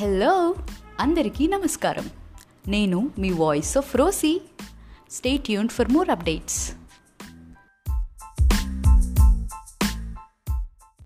Hello అందరికీ నమస్కారం. నేను మీ voice of Rosie stay tune for more updates